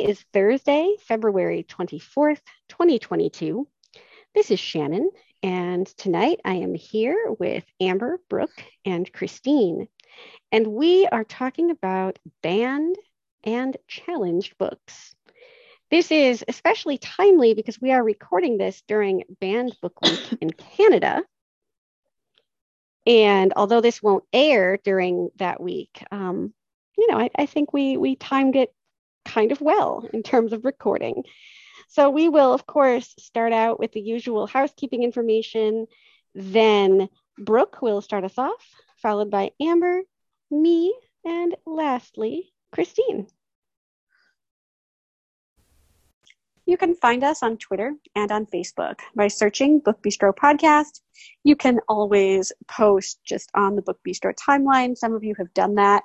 Is Thursday, February 24th, 2022. This is Shannon, and tonight I am here with Amber, Brooke, and Christine. And we are talking about banned and challenged books. This is especially timely because we are recording this during Banned Book Week in Canada. And although this won't air during that week, um, you know, I, I think we we timed it kind of well in terms of recording. So we will, of course, start out with the usual housekeeping information. Then Brooke will start us off, followed by Amber, me, and lastly, Christine. You can find us on Twitter and on Facebook by searching Book Bistro Podcast. You can always post just on the Book Bistro timeline. Some of you have done that.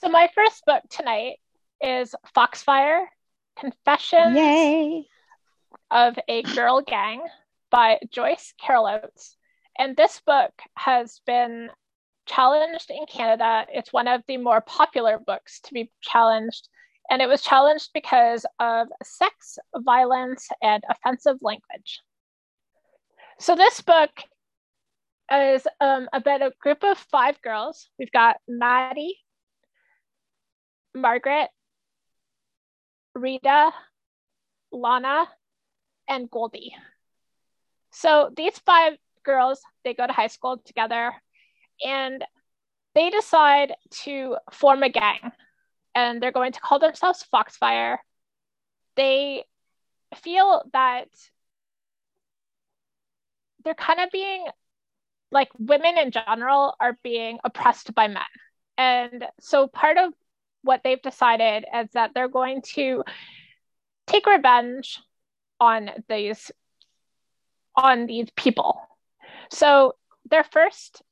So my first book tonight is Foxfire Confessions Yay. of a Girl Gang by Joyce Carol Oates. And this book has been challenged in Canada. It's one of the more popular books to be challenged. And it was challenged because of sex, violence, and offensive language. So this book is um, about a group of five girls. We've got Maddie, Margaret, Rita, Lana, and Goldie. So these five girls, they go to high school together and they decide to form a gang and they're going to call themselves Foxfire. They feel that they're kind of being like women in general are being oppressed by men. And so part of what they've decided is that they're going to take revenge on these on these people. So their first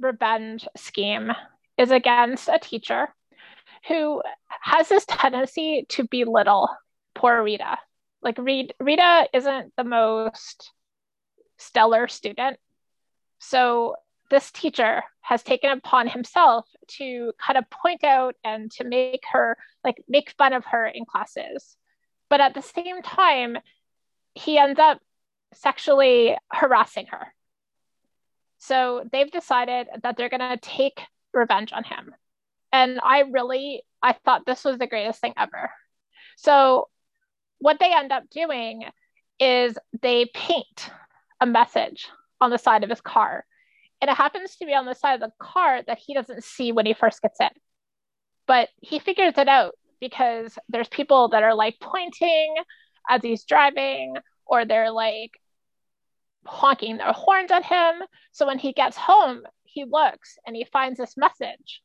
revenge scheme is against a teacher who has this tendency to belittle poor Rita. Like Rita isn't the most stellar student. So this teacher has taken upon himself to kind of point out and to make her like make fun of her in classes. But at the same time he ends up sexually harassing her. So they've decided that they're going to take revenge on him. And i really i thought this was the greatest thing ever. So what they end up doing is they paint a message on the side of his car and it happens to be on the side of the car that he doesn't see when he first gets in. But he figures it out because there's people that are like pointing as he's driving, or they're like honking their horns at him. So when he gets home, he looks and he finds this message.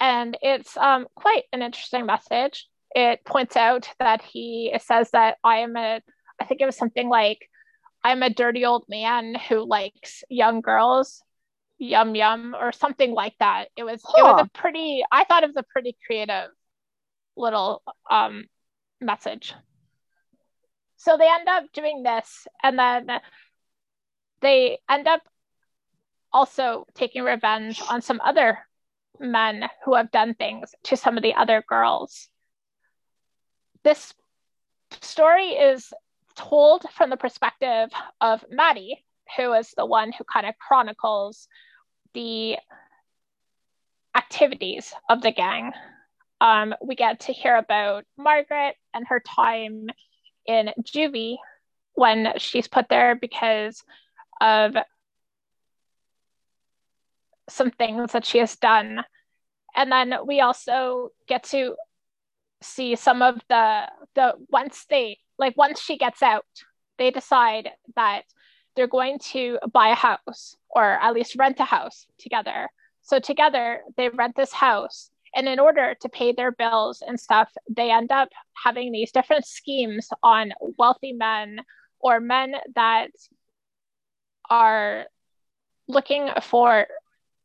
And it's um, quite an interesting message. It points out that he says that I am a, I think it was something like, I'm a dirty old man who likes young girls yum yum or something like that. It was huh. it was a pretty I thought it was a pretty creative little um message. So they end up doing this and then they end up also taking revenge on some other men who have done things to some of the other girls. This story is told from the perspective of Maddie, who is the one who kind of chronicles the activities of the gang. Um, we get to hear about Margaret and her time in juvie when she's put there because of some things that she has done. And then we also get to see some of the the once they like once she gets out, they decide that they're going to buy a house or at least rent a house together. So together they rent this house and in order to pay their bills and stuff, they end up having these different schemes on wealthy men or men that are looking for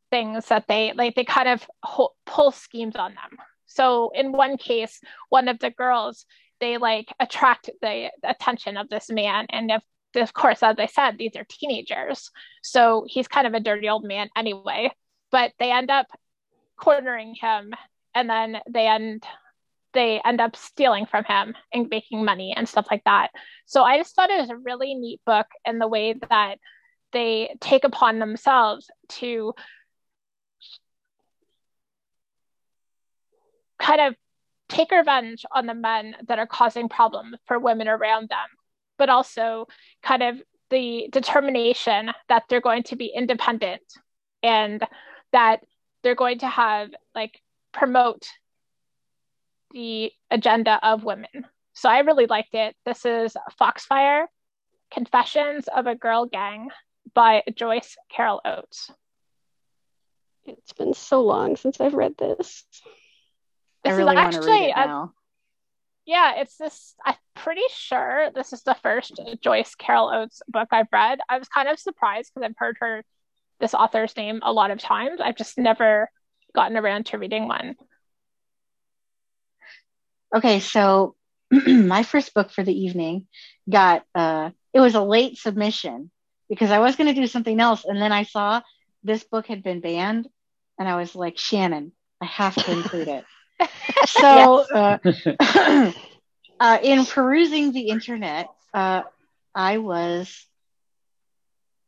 things that they like they kind of ho- pull schemes on them so in one case one of the girls they like attract the attention of this man. And if of course as i said these are teenagers. So he's kind of a dirty old man anyway. But they end up cornering him and then they end they end up stealing from him and making money and stuff like that. So i just thought it was a really neat book in the way that they take upon themselves to kind of take revenge on the men that are causing problems for women around them, but also kind of the determination that they're going to be independent and that they're going to have like promote the agenda of women. So I really liked it. This is Foxfire Confessions of a Girl Gang by Joyce Carol Oates. It's been so long since I've read this. I really want to read it now. yeah, it's this. I'm pretty sure this is the first Joyce Carol Oates book I've read. I was kind of surprised because I've heard her this author's name a lot of times. I've just never gotten around to reading one. Okay, so my first book for the evening got uh it was a late submission because I was going to do something else and then I saw this book had been banned and I was like, Shannon, I have to include it. so, uh, uh, in perusing the internet, uh, I was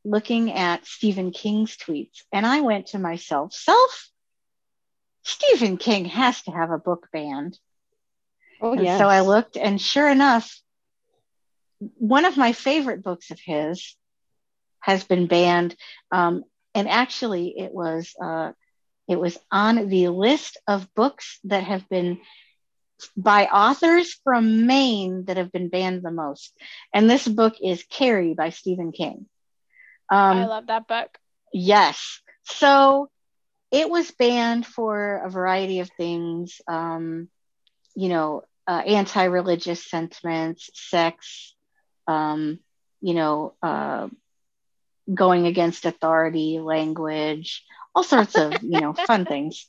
looking at Stephen King's tweets, and I went to myself, self, Stephen King has to have a book banned. Oh, yeah. So I looked, and sure enough, one of my favorite books of his has been banned. Um, and actually, it was uh, it was on the list of books that have been by authors from Maine that have been banned the most. And this book is Carrie by Stephen King. Um, I love that book. Yes. So it was banned for a variety of things, um, you know, uh, anti religious sentiments, sex, um, you know, uh, going against authority, language, all sorts of you know fun things.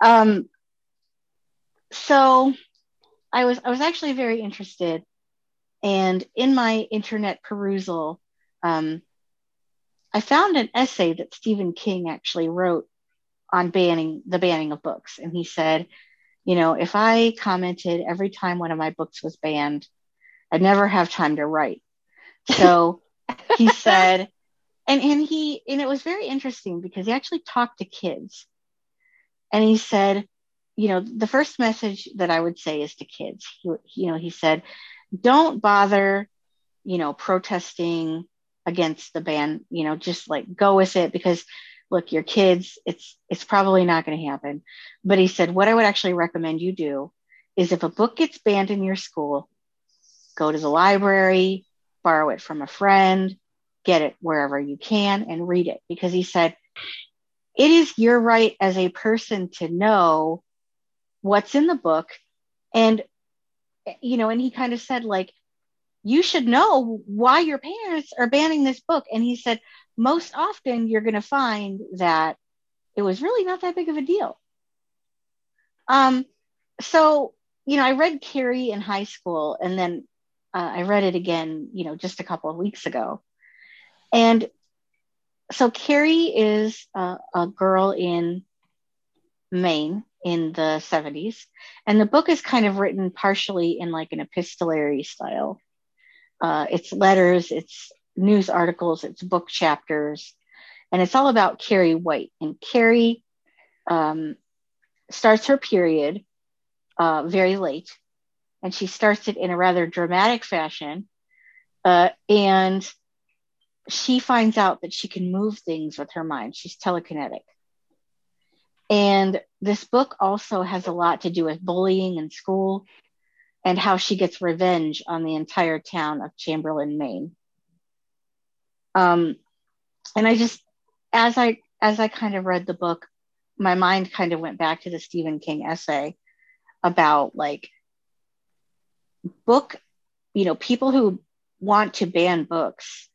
Um, so I was I was actually very interested, and in my internet perusal, um, I found an essay that Stephen King actually wrote on banning the banning of books, and he said, you know, if I commented every time one of my books was banned, I'd never have time to write. So he said, and and he and it was very interesting because he actually talked to kids. And he said you know the first message that i would say is to kids he, you know he said don't bother you know protesting against the ban you know just like go with it because look your kids it's it's probably not going to happen. But he said what i would actually recommend you do is if a book gets banned in your school go to the library borrow it from a friend get it wherever you can and read it. Because he said it is your right as a person to know what's in the book. And you know and he kind of said like you should know why your parents are banning this book. And he said most often you're going to find that it was really not that big of a deal. Um so you know i read carrie in high school and then uh, i read it again you know just a couple of weeks ago and so Carrie is a, a girl in Maine in the 70s. And the book is kind of written partially in like an epistolary style. Uh, it's letters, it's news articles, it's book chapters, and it's all about Carrie White. And Carrie um, starts her period uh, very late. and she starts it in a rather dramatic fashion. Uh, and she finds out that she can move things with her mind. She's telekinetic. And this book also has a lot to do with bullying in school and how she gets revenge on the entire town of Chamberlain, Maine. Um, and I just, as I as I kind of read the book, my mind kind of went back to the Stephen King essay about like book, you know, people who want to ban books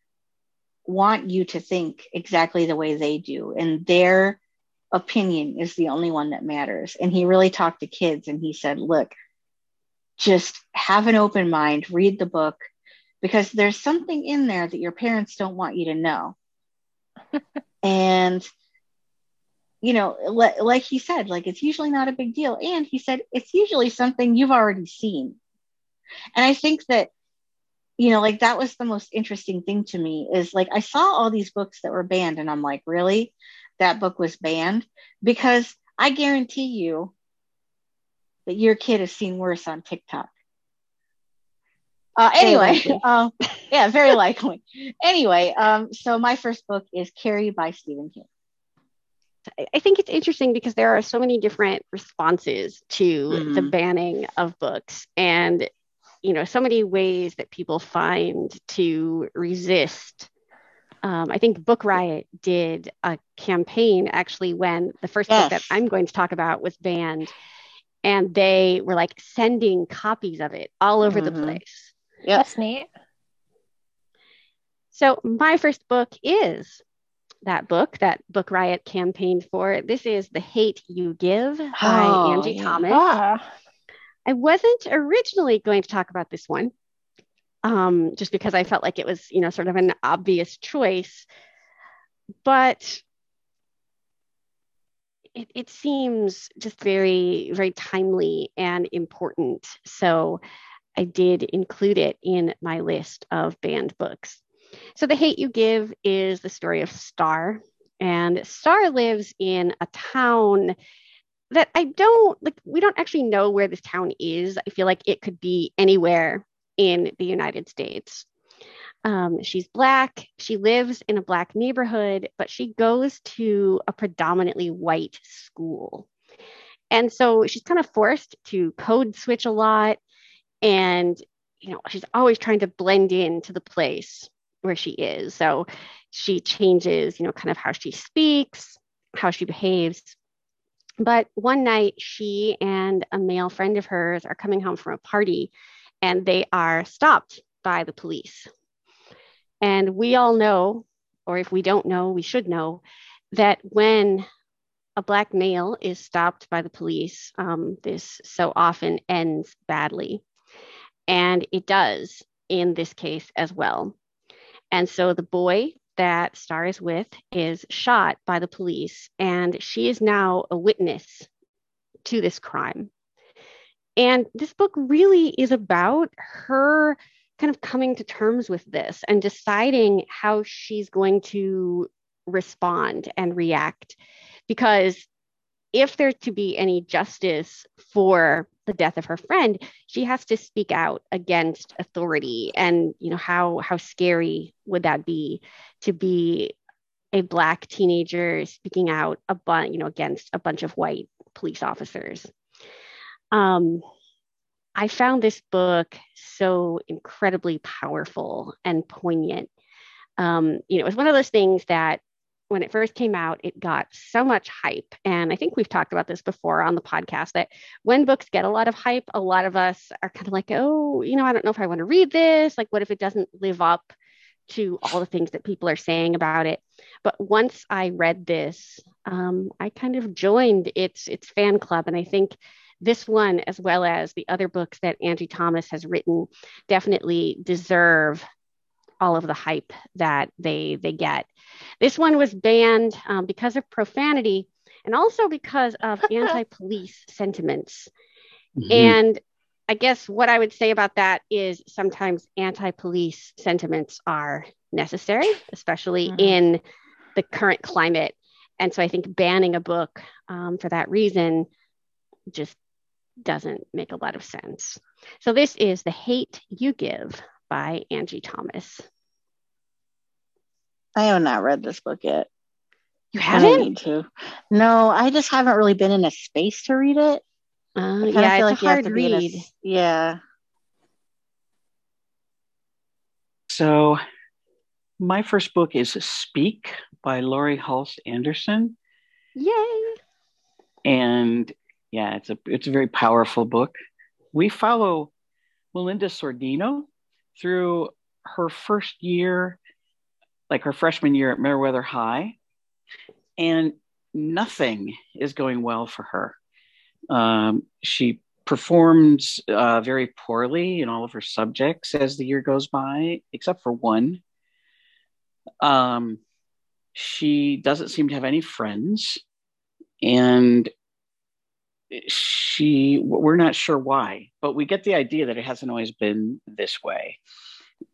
want you to think exactly the way they do, and their opinion is the only one that matters. And he really talked to kids and he said, look, just have an open mind, read the book, because there's something in there that your parents don't want you to know. and you know, le- like he said, like it's usually not a big deal. And he said it's usually something you've already seen. And I think that, you know, like that was the most interesting thing to me is like I saw all these books that were banned, and I'm like, really? That book was banned? Because I guarantee you that your kid has seen worse on TikTok. Uh, anyway, um, yeah, very likely. anyway, um, so my first book is Carrie by Stephen King. I think it's interesting because there are so many different responses to mm-hmm. the banning of books and you know so many ways that people find to resist um, I think Book Riot did a campaign actually when the first yes. book that I'm going to talk about was banned, and they were like sending copies of it all over mm-hmm. the place. Yeah, that's neat. So my first book is that book that Book Riot campaigned for. This is The Hate You Give by oh, Angie yeah. Thomas. I wasn't originally going to talk about this one, um, just because I felt like it was, you know, sort of an obvious choice. But it, it seems just very, very timely and important. So I did include it in my list of banned books. So, The Hate You Give is the story of Star. And Star lives in a town that I don't like, we don't actually know where this town is. I feel like it could be anywhere in the United States. Um, she's black. She lives in a black neighborhood, but she goes to a predominantly white school. And so she's kind of forced to code switch a lot. And, you know, she's always trying to blend into the place where she is. So she changes, you know, kind of how she speaks, how she behaves. But one night, she and a male friend of hers are coming home from a party and they are stopped by the police. And we all know, or if we don't know, we should know, that when a Black male is stopped by the police, um, this so often ends badly. And it does in this case as well. And so the boy that Star is with is shot by the police, and she is now a witness to this crime. And this book really is about her kind of coming to terms with this and deciding how she's going to respond and react. Because if there's to be any justice for the death of her friend, she has to speak out against authority. And you know how how scary would that be to be a black teenager speaking out a bu- you know against a bunch of white police officers. Um, I found this book so incredibly powerful and poignant. Um, you know, it was one of those things that when it first came out, it got so much hype. And I think we've talked about this before on the podcast that when books get a lot of hype, a lot of us are kind of like, oh, you know, I don't know if I want to read this. Like, what if it doesn't live up to all the things that people are saying about it? But once I read this, um, I kind of joined its its fan club, and I think this one, as well as the other books that Angie Thomas has written, definitely deserve all of the hype that they they get. This one was banned um, because of profanity and also because of anti-police sentiments. Mm-hmm. And I guess what I would say about that is sometimes anti-police sentiments are necessary, especially mm-hmm. in the current climate. And so I think banning a book um, for that reason just doesn't make a lot of sense. So this is The Hate You Give by Angie Thomas. I have not read this book yet. You I haven't? need to. No, I just haven't really been in a space to read it. Uh, I yeah, feel it's like you a have hard to be a read. yeah. So, my first book is Speak by Laurie Halse Anderson. Yay! and yeah, it's a it's a very powerful book. We follow Melinda Sordino through her first year, like her freshman year at Meriwether High, and nothing is going well for her. Um, she performs uh, very poorly in all of her subjects as the year goes by, except for one. Um, she doesn't seem to have any friends and she we're not sure why but we get the idea that it hasn't always been this way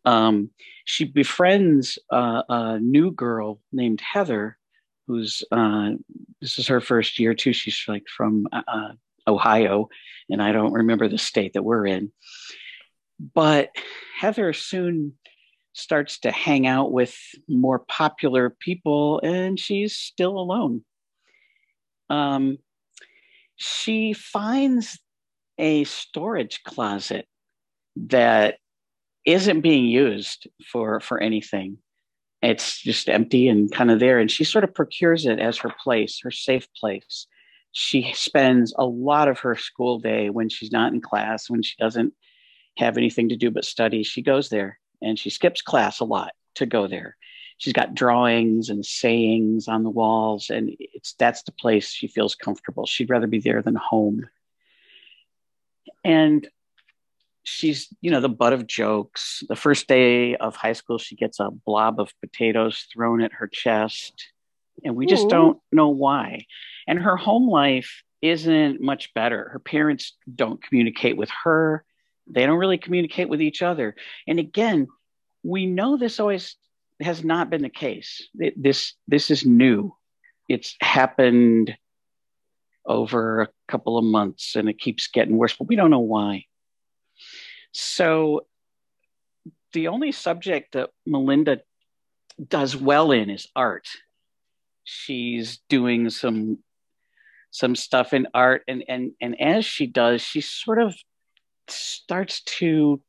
um, she befriends uh, a new girl named heather who's uh, this is her first year too. She's like from uh, ohio and i don't remember the state that we're in. But heather soon starts to hang out with more popular people and she's still alone. Um, she finds a storage closet that isn't being used for for anything. It's just empty and kind of there. And she sort of procures it as her place her safe place. She spends a lot of her school day when she's not in class when she doesn't have anything to do but study she goes there and she skips class a lot to go there. She's got drawings and sayings on the walls and it's that's the place she feels comfortable. She'd rather be there than home. And she's you know the butt of jokes the first day of high school she gets a blob of potatoes thrown at her chest and we just Ooh. don't know why and her home life isn't much better her parents don't communicate with her they don't really communicate with each other and again we know this always has not been the case. This this is new. It's happened over a couple of months and it keeps getting worse, but we don't know why. So the only subject that Melinda does well in is art. She's doing some some stuff in art and and and as she does, she sort of starts to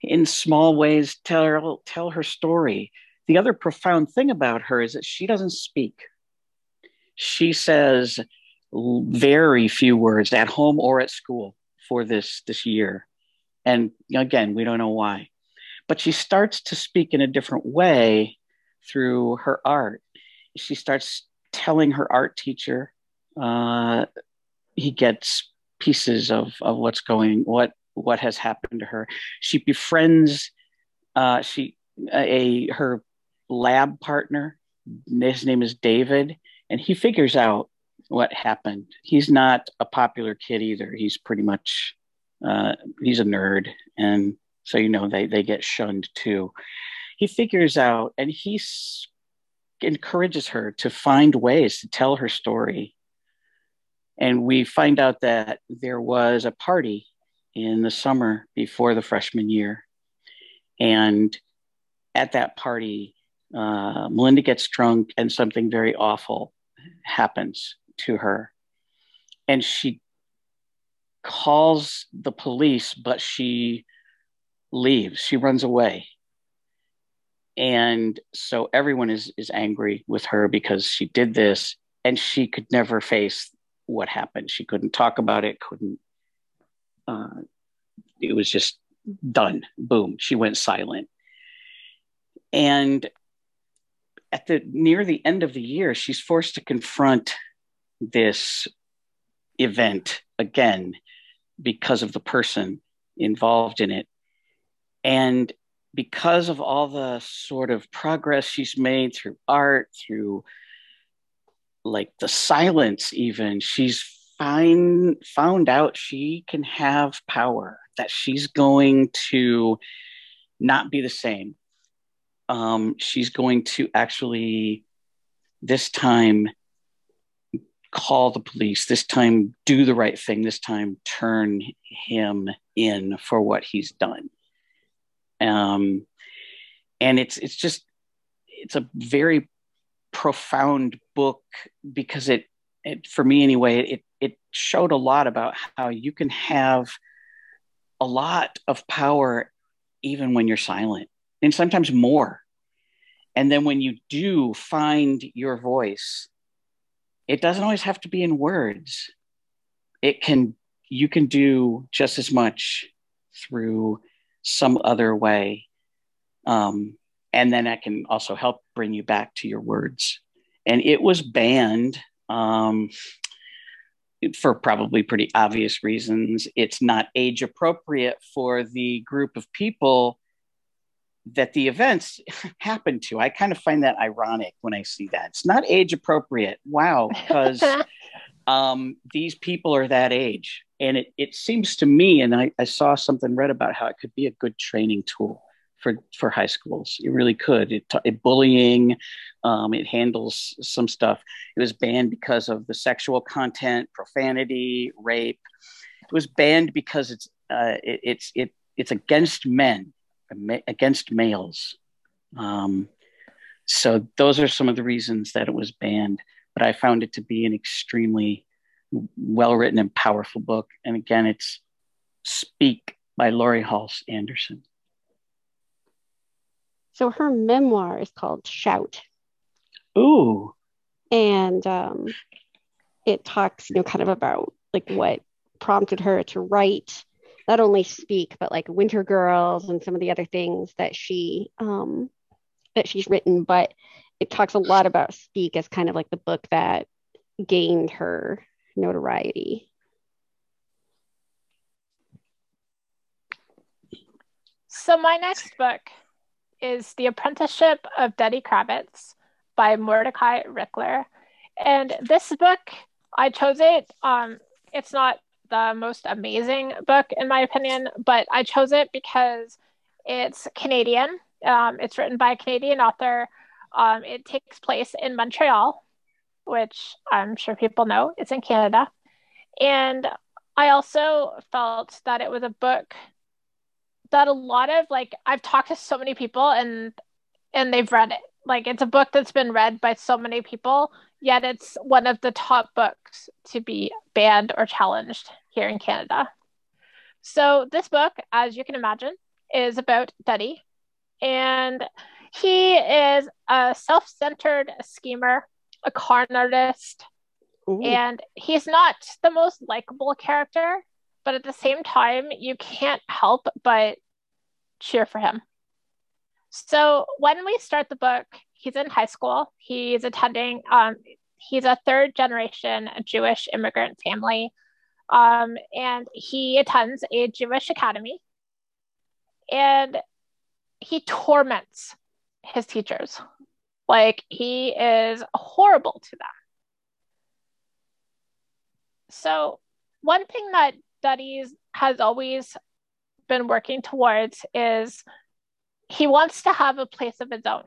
in small ways tell her tell her story. The other profound thing about her is that she doesn't speak. She says very few words at home or at school for this this year. And again, we don't know why. But she starts to speak in a different way through her art. She starts telling her art teacher uh, he gets pieces of, of what's going what what has happened to her she befriends uh, she a her lab partner his name is david and he figures out what happened he's not a popular kid either he's pretty much uh, he's a nerd and so you know they they get shunned too he figures out and he encourages her to find ways to tell her story and we find out that there was a party in the summer before the freshman year. And at that party, uh, Melinda gets drunk and something very awful happens to her. And she calls the police, but she leaves, she runs away. And so everyone is, is angry with her because she did this and she could never face what happened. She couldn't talk about it, couldn't uh, it was just done. Boom. She went silent. And at the near the end of the year, she's forced to confront this event again because of the person involved in it. And because of all the sort of progress she's made through art, through like the silence, even, she's find found out she can have power that she's going to not be the same um, she's going to actually this time call the police this time do the right thing this time turn him in for what he's done. Um, and it's it's just it's a very profound book because it, it for me anyway it it showed a lot about how you can have a lot of power even when you're silent and sometimes more. And then when you do find your voice it doesn't always have to be in words. It can you can do just as much through some other way. Um, and then that can also help bring you back to your words. And it was banned um, for probably pretty obvious reasons. It's not age appropriate for the group of people that the events happen to. I kind of find that ironic when I see that. It's not age appropriate. Wow, because um, these people are that age. And it, it seems to me, and I, I saw something read about how it could be a good training tool for, for high schools. It really could. It, it bullying, um, it handles some stuff. It was banned because of the sexual content, profanity, rape. It was banned because it's uh, it, it's it, it's against men against males. Um, so those are some of the reasons that it was banned. But I found it to be an extremely well written and powerful book. And again, it's Speak by Laurie Halse Anderson. So her memoir is called Shout. Ooh. And um, it talks, you know, kind of about like what prompted her to write not only speak but like winter girls and some of the other things that she um that she's written but it talks a lot about speak as kind of like the book that gained her notoriety. So my next book is the apprenticeship of Duddy Kravitz by mordecai richler and this book i chose it um it's not the most amazing book in my opinion, but I chose it because it's Canadian. Um, it's written by a Canadian author. Um, it takes place in Montreal, which I'm sure people know. It's in Canada, and I also felt that it was a book that a lot of like I've talked to so many people and and they've read it. Like it's a book that's been read by so many people, yet it's one of the top books to be banned or challenged here in Canada. So, this book, as you can imagine, is about Duddy. And he is a self centered schemer, a con artist, Ooh. and he's not the most likable character, but at the same time, you can't help but cheer for him. So, when we start the book, he's in high school. He's attending, um, he's a third generation Jewish immigrant family um, and he attends a Jewish academy and he torments his teachers. Like he is horrible to them. So, one thing that Duddy's has always been working towards is he wants to have a place of his own.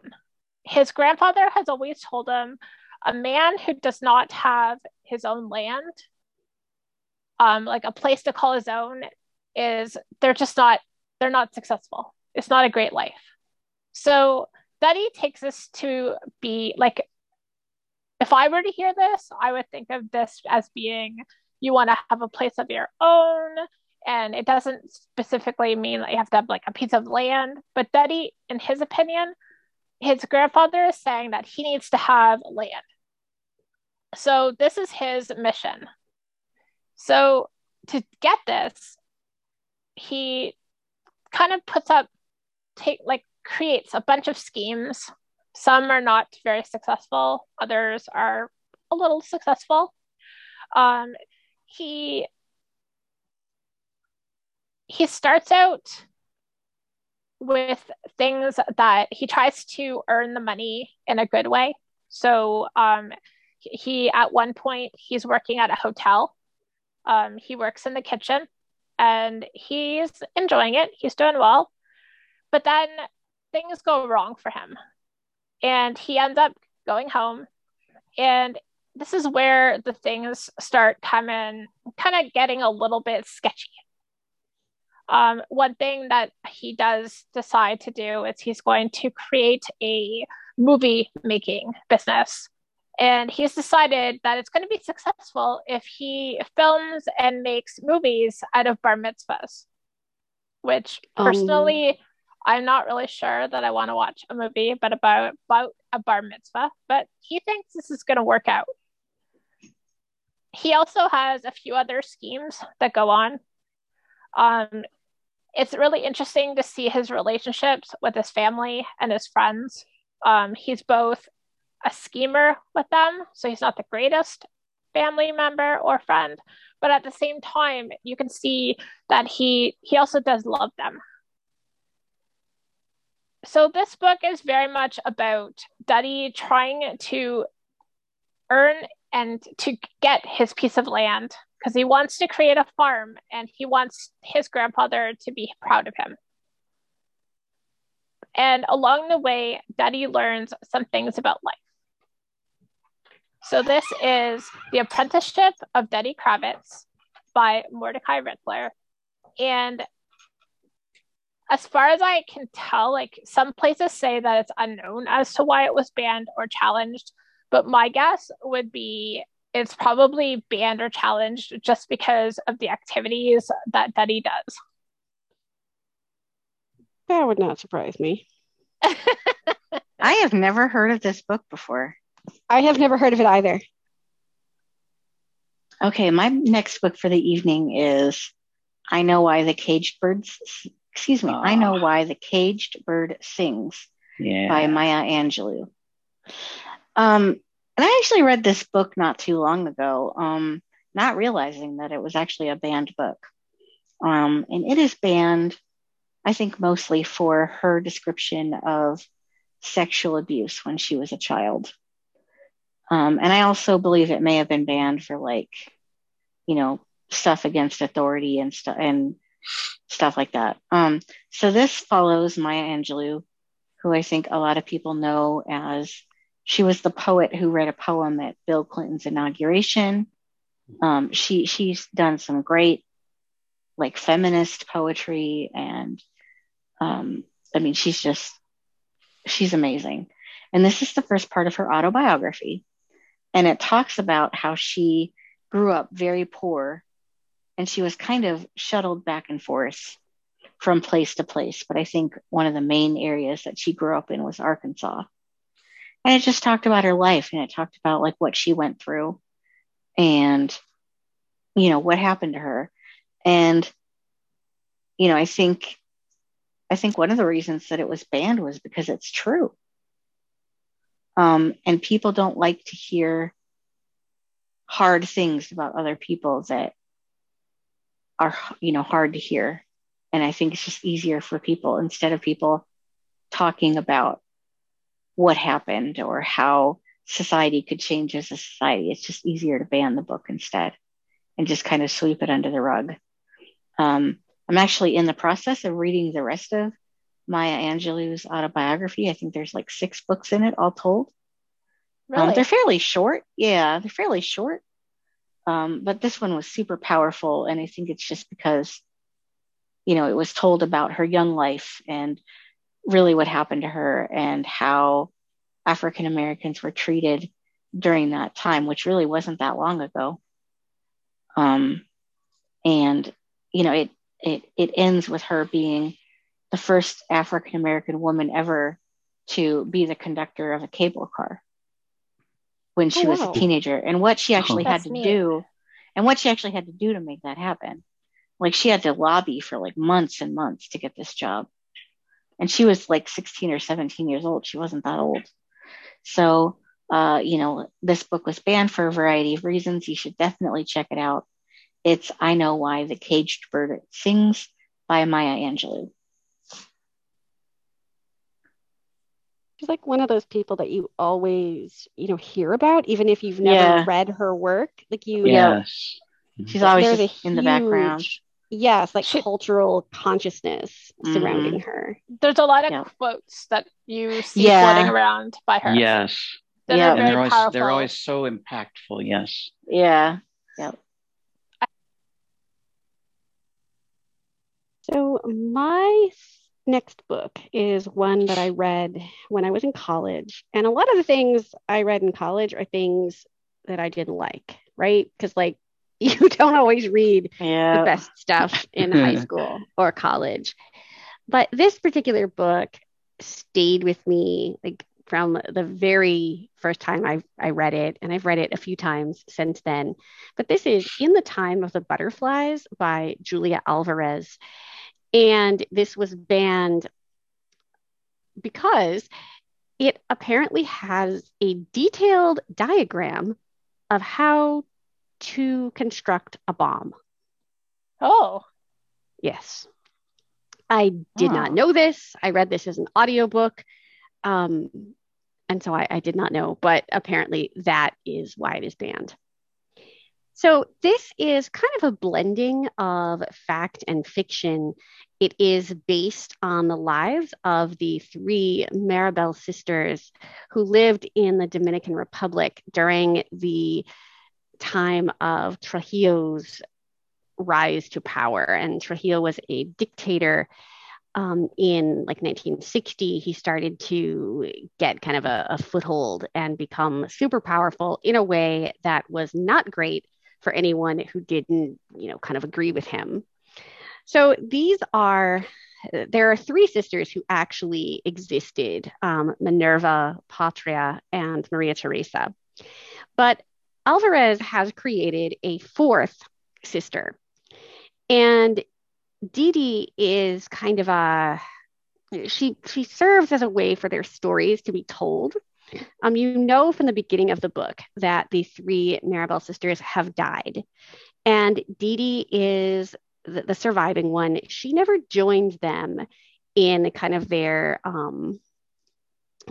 His grandfather has always told him a man who does not have his own land um, like a place to call his own is they're just not they're not successful. It's not a great life. So Duddy takes us to be like if i were to hear this i would think of this as being you want to have a place of your own. And it doesn't specifically mean that you have to have like a piece of land but Duddy in his opinion his grandfather is saying that he needs to have land. So this is his mission so to get this, he kind of puts up, take like creates a bunch of schemes. Some are not very successful, others are a little successful. Um, he he starts out with things that he tries to earn the money in a good way. So um, he at one point he's working at a hotel um, he works in the kitchen and he's enjoying it. He's doing well. But then things go wrong for him. And he ends up going home. And this is where the things start coming, kind of getting a little bit sketchy. Um, one thing that he does decide to do is he's going to create a movie making business. And he's decided that it's going to be successful if he films and makes movies out of bar mitzvahs, which um, personally, um, I'm not really sure that I want to watch a movie but about, about a bar mitzvah, but he thinks this is going to work out. He also has a few other schemes that go on. Um, it's really interesting to see his relationships with his family and his friends. Um, he's both a schemer with them, so he's not the greatest family member or friend, but at the same time, you can see that he he also does love them. So this book is very much about Duddy trying to earn and to get his piece of land because he wants to create a farm and he wants his grandfather to be proud of him. And along the way, Duddy learns some things about life. So this is The Apprenticeship of Duddy Kravitz by Mordecai Richler. And as far as I can tell, like some places say that it's unknown as to why it was banned or challenged, but my guess would be it's probably banned or challenged just because of the activities that Duddy does. That would not surprise me. I have never heard of this book before. I have never heard of it either. Okay, my next book for the evening is I Know Why the Caged Birds, excuse me, oh. I Know Why the Caged Bird Sings yeah. by Maya Angelou. Um, and I actually read this book not too long ago, um, not realizing that it was actually a banned book. Um, and it is banned, I think, mostly for her description of sexual abuse when she was a child. Um, and I also believe it may have been banned for like, you know, stuff against authority and stuff and stuff like that. Um, so this follows Maya Angelou, who I think a lot of people know as she was the poet who read a poem at Bill Clinton's inauguration. Um, she she's done some great like feminist poetry and um, I mean she's just she's amazing. And this is the first part of her autobiography. And it talks about how she grew up very poor and she was kind of shuttled back and forth from place to place. But I think one of the main areas that she grew up in was Arkansas and it just talked about her life and it talked about like what she went through and you know what happened to her and you know i think i think one of the reasons that it was banned was because it's true um, and people don't like to hear hard things about other people that are you know hard to hear and i think it's just easier for people instead of people talking about what happened or how society could change as a society. It's just easier to ban the book instead and just kind of sweep it under the rug. Um, I'm actually in the process of reading the rest of Maya Angelou's autobiography. I think there's like six books in it all told. Um, really? Um, they're fairly short. Yeah, they're fairly short. Um, but this one was super powerful. And I think it's just because, you know, it was told about her young life and really what happened to her and how African Americans were treated during that time, which really wasn't that long ago. Um, and you know, it it it ends with her being the first African American woman ever to be the conductor of a cable car when she oh, was wow. a teenager, and what she actually oh, had to neat. do, and what she actually had to do to make that happen. Like she had to lobby for like months and months to get this job and she was like 16 or 17 years old. She wasn't that old. So, uh, you know, this book was banned for a variety of reasons. You should definitely check it out. It's I Know Why the Caged Bird Sings by Maya Angelou. She's like one of those people that you always, you know, hear about, even if you've never yeah. read her work. Like you, yes, she's always in huge, the background yes like she, cultural consciousness mm-hmm. surrounding her there's a lot of yeah. quotes that you see yeah. floating around by her yes That Yeah. and they're always powerful. they're always so impactful. Yes. Yeah. Yep. So, my next book is one that I read when I was in college. And a lot of the things I read in college are things that I didn't like, right? Because, like, you don't always read the best stuff in high school or college. But this particular book stayed with me like from the very first time I, I read it, and I've read it a few times since then. But this is In the Time of the Butterflies by Julia Alvarez. And this was banned because it apparently has a detailed diagram of how to construct a bomb. Oh, Yes. I did not Oh. know this. I read this as an audiobook. Um, and so I, I did not know, but apparently that is why it is banned. So this is kind of a blending of fact and fiction. It is based on the lives of the three Mirabal sisters who lived in the Dominican Republic during the time of Trujillo's rise to power. And Trujillo was a dictator um, in like 1960. He started to get kind of a, a foothold and become super powerful in a way that was not great for anyone who didn't, you know, kind of agree with him. So these are, there are three sisters who actually existed um, Minerva, Patria, and Maria Teresa. But Alvarez has created a fourth sister. And Dedé is kind of a she she serves as a way for their stories to be told. Um, you know from the beginning of the book that the three Mirabal sisters have died, and Dedé is the, the surviving one. She never joined them in kind of their um,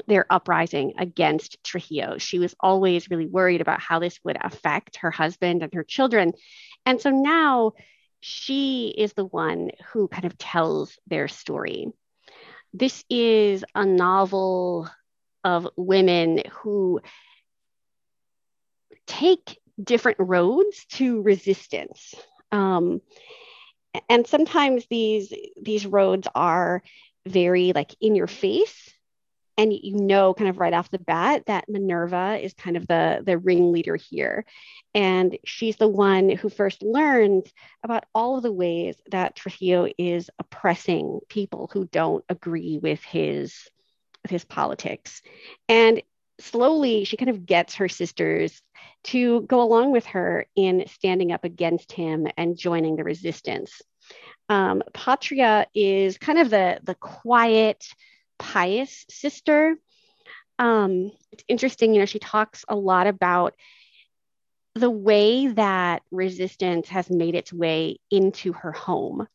their uprising against Trujillo. She was always really worried about how this would affect her husband and her children, and so now she is the one who kind of tells their story. This is a novel of women who take different roads to resistance. Um, and sometimes these these roads are very like in your face and you know kind of right off the bat that Minerva is kind of the the ringleader here and she's the one who first learns about all of the ways that Trujillo is oppressing people who don't agree with his with his politics and slowly she kind of gets her sisters to go along with her in standing up against him and joining the resistance um, Patria is kind of the the quiet pious sister. Um, it's interesting, you know, she talks a lot about the way that resistance has made its way into her home.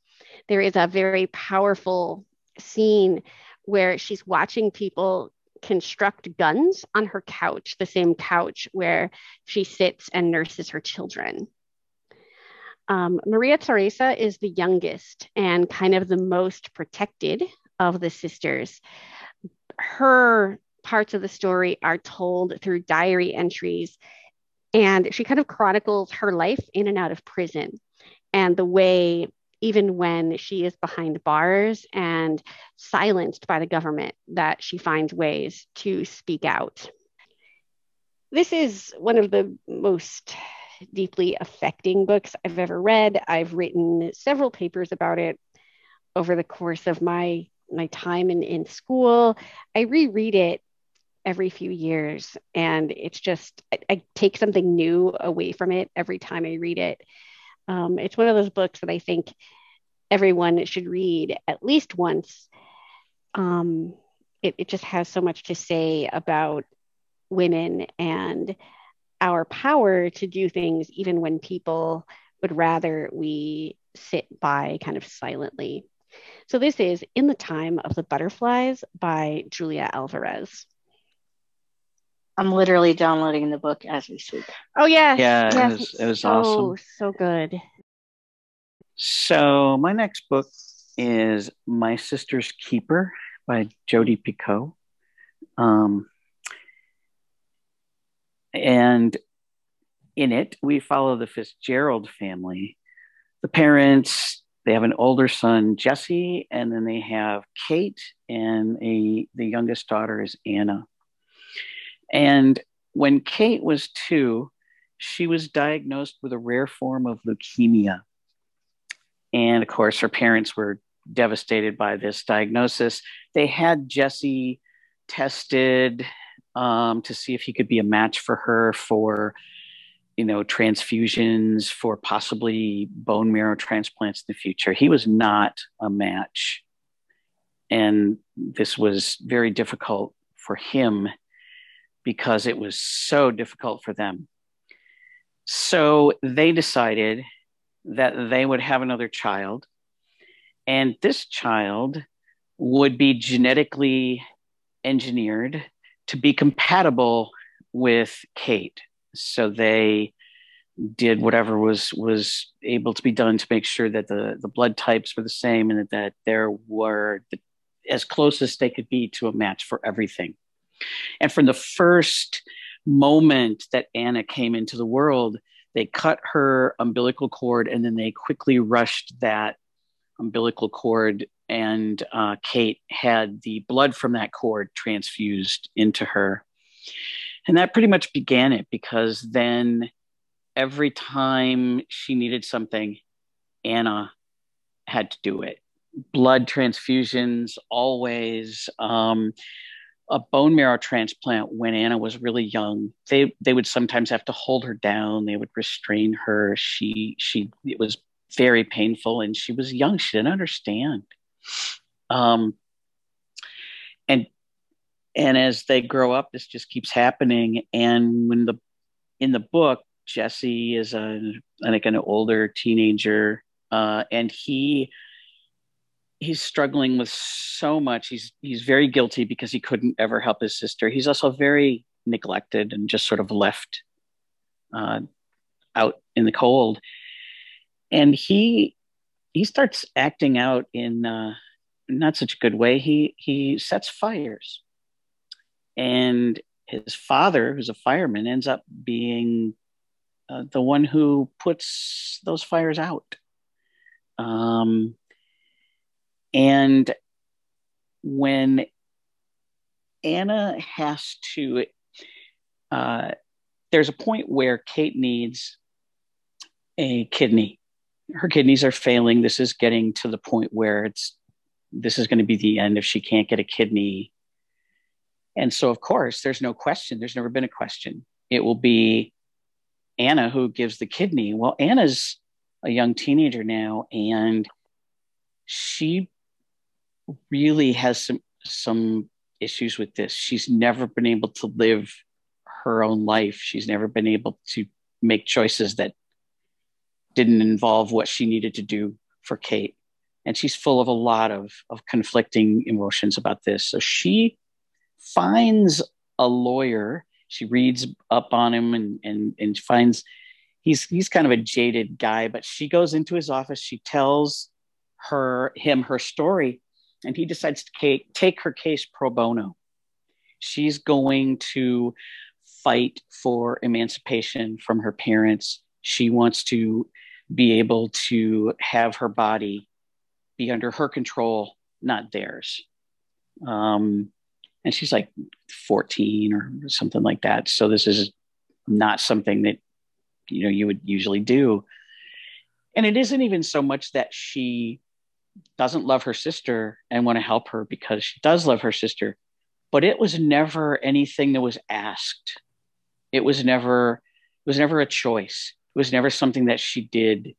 There is a very powerful scene where she's watching people construct guns on her couch, the same couch where she sits and nurses her children. Um, Maria Teresa is the youngest and kind of the most protected of the sisters. Her parts of the story are told through diary entries, and she kind of chronicles her life in and out of prison and the way, even when she is behind bars and silenced by the government, that she finds ways to speak out. This is one of the most deeply affecting books I've ever read. I've written several papers about it over the course of my my time in, in school. I reread it every few years and it's just I, I take something new away from it every time I read it. Um, it's one of those books that I think everyone should read at least once. Um, it, it just has so much to say about women and our power to do things even when people would rather we sit by kind of silently. So this is In the Time of the Butterflies by Julia Alvarez. I'm literally downloading the book as we speak. Oh yes. Yeah, it was- it was so, awesome. So good. So my next book is My Sister's Keeper by Jodi Picoult. Um, and in it, we follow the Fitzgerald family. The parents, they have an older son, Jesse, and then they have Kate, and a the youngest daughter is Anna. And when Kate was two, she was diagnosed with a rare form of leukemia. And of course, her parents were devastated by this diagnosis. They had Jesse tested um, to see if he could be a match for her for, you know, transfusions, for possibly bone marrow transplants in the future. He was not a match. And this was very difficult for him because it was so difficult for them. So they decided that they would have another child, and this child would be genetically engineered to be compatible with Kate. So they did whatever was was able to be done to make sure that the the blood types were the same and that, that there were the, as close as they could be to a match for everything. And from the first moment that Anna came into the world, they cut her umbilical cord and then they quickly rushed that umbilical cord. And uh, Kate had the blood from that cord transfused into her. And that pretty much began it because then every time she needed something, Anna had to do it. Blood transfusions, always. Um, a bone marrow transplant when Anna was really young. They they would sometimes have to hold her down. They would restrain her. She she it was very painful, and she was young. She didn't understand. Um, and and as they grow up, this just keeps happening. And when the in the book, Jesse is a like an older teenager, uh, and he he's struggling with so much. He's he's very guilty because he couldn't ever help his sister. He's also very neglected and just sort of left uh, out in the cold. And he he starts acting out in uh, not such a good way. He he sets fires, and his father, who's a fireman, ends up being uh, the one who puts those fires out. Um, and when Anna has to, uh, there's a point where Kate needs a kidney. Her kidneys are failing. This is getting to the point where it's this is going to be the end if she can't get a kidney. And so, of course, there's no question. There's never been a question. It will be Anna who gives the kidney. Well, Anna's a young teenager now, and she really has some some issues with this. She's never been able to live her own life. She's never been able to make choices that didn't involve what she needed to do for Kate. And she's full of a lot of, of conflicting emotions about this. So she finds a lawyer. She reads up on him and, and, and finds he's he's kind of a jaded guy, but she goes into his office. She tells her him her story and he decides to take her case pro bono. She's going to fight for emancipation from her parents. She wants to be able to have her body be under her control, not theirs. Um, and she's like 14 or something like that. So this is not something that you know you would usually do. And it isn't even so much that she doesn't love her sister and want to help her because she does love her sister. But it was never anything that was asked. It was never it was never a choice. It was never something that she did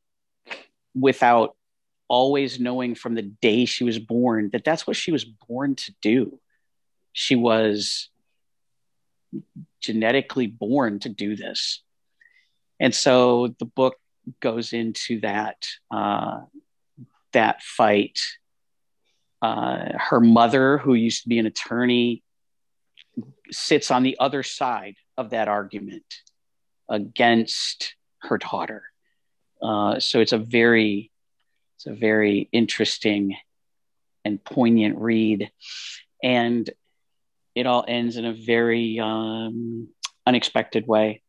without always knowing from the day she was born that that's what she was born to do. She was genetically born to do this. And so the book goes into that uh, that fight. Uh, her mother, who used to be an attorney, sits on the other side of that argument against her daughter. Uh, so it's a very, it's a very interesting and poignant read, and it all ends in a very um, unexpected way.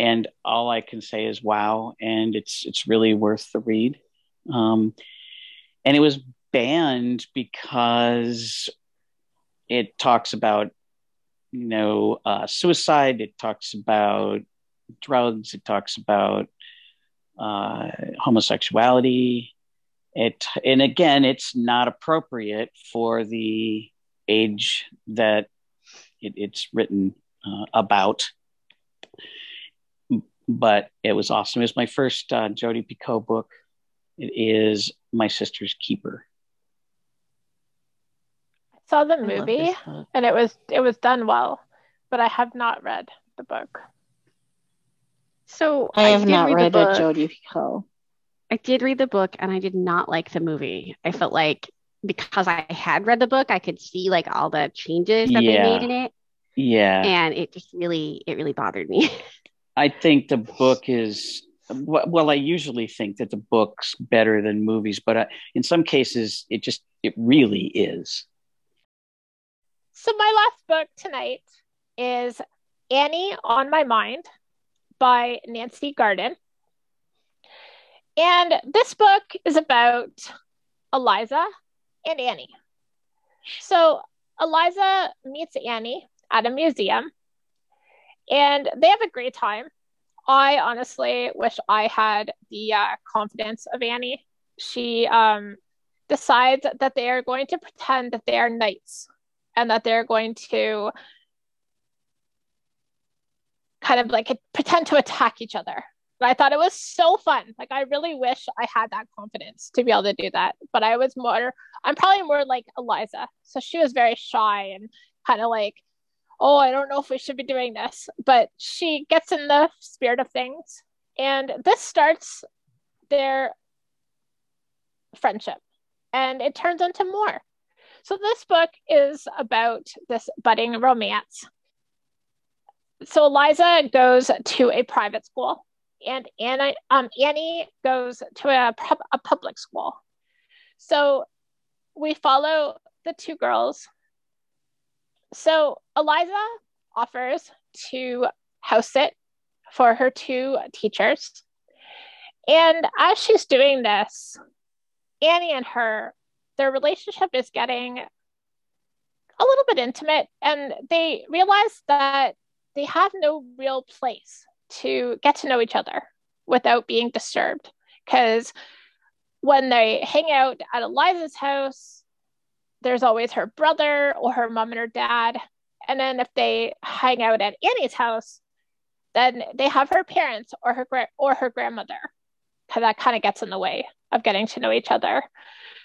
And all I can say is wow, and it's it's really worth the read. Um, and it was banned because it talks about you know uh, suicide. It talks about drugs. It talks about uh, homosexuality. It and again, it's not appropriate for the age that it, it's written uh, about. But it was awesome. It was my first uh, Jodi Picoult book. It is My Sister's Keeper. I saw the movie and it was it was done well, but I have not read the book. So I have I not read, read a Jodi Picoult. I did read the book and I did not like the movie. I felt like because I had read the book, I could see like all the changes that yeah. they made in it. Yeah. And it just really, it really bothered me. I think the book is, well, I usually think that the book's better than movies, but uh, in some cases, it just, it really is. So my last book tonight is Annie on My Mind by Nancy Garden. And this book is about Eliza and Annie. So Eliza meets Annie at a museum and they have a great time. I honestly wish I had the uh, confidence of Annie. She um, decides that they are going to pretend that they are knights and that they're going to kind of like pretend to attack each other. But I thought it was so fun. Like I really wish I had that confidence to be able to do that. But I was more I'm probably more like Eliza. So she was very shy and kind of like, oh, I don't know if we should be doing this. But she gets in the spirit of things. And this starts their friendship and it turns into more. So this book is about this budding romance so Eliza goes to a private school, and Anna, um, Annie goes to a, a public school. So we follow the two girls. So Eliza offers to house sit for her two teachers. And as she's doing this, Annie and her, their relationship is getting a little bit intimate, and they realize that they have no real place to get to know each other without being disturbed. Because when they hang out at Eliza's house, there's always her brother or her mom and her dad. And then if they hang out at Annie's house, then they have her parents or her gra- or her grandmother. That kind of gets in the way of getting to know each other.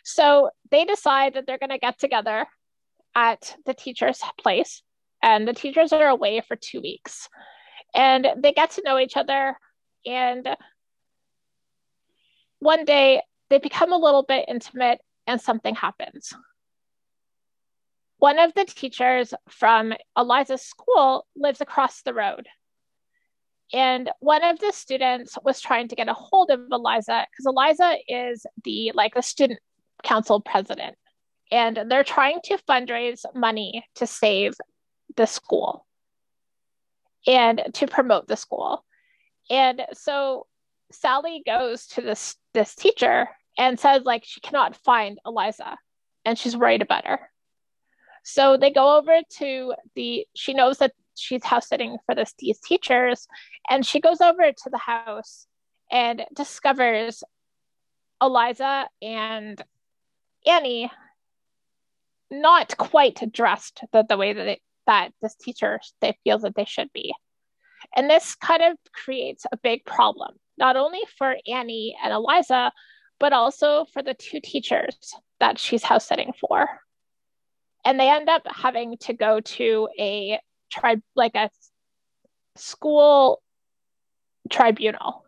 So they decide that they're going to get together at the teacher's place and the teachers are away for two weeks and they get to know each other and one day they become a little bit intimate and something happens one of the teachers from eliza's school lives across the road and one of the students was trying to get a hold of eliza because eliza is the like the student council president and they're trying to fundraise money to save the school and to promote the school. And so Sally goes to this this teacher and says like she cannot find Eliza and she's worried about her. So they go over to the she knows that she's house sitting for this these teachers and she goes over to the house and discovers Eliza and Annie not quite dressed the, the way that that this teacher they feel that they should be. And this kind of creates a big problem, not only for Annie and Eliza, but also for the two teachers that she's house sitting for. And they end up having to go to a tribe like a school tribunal.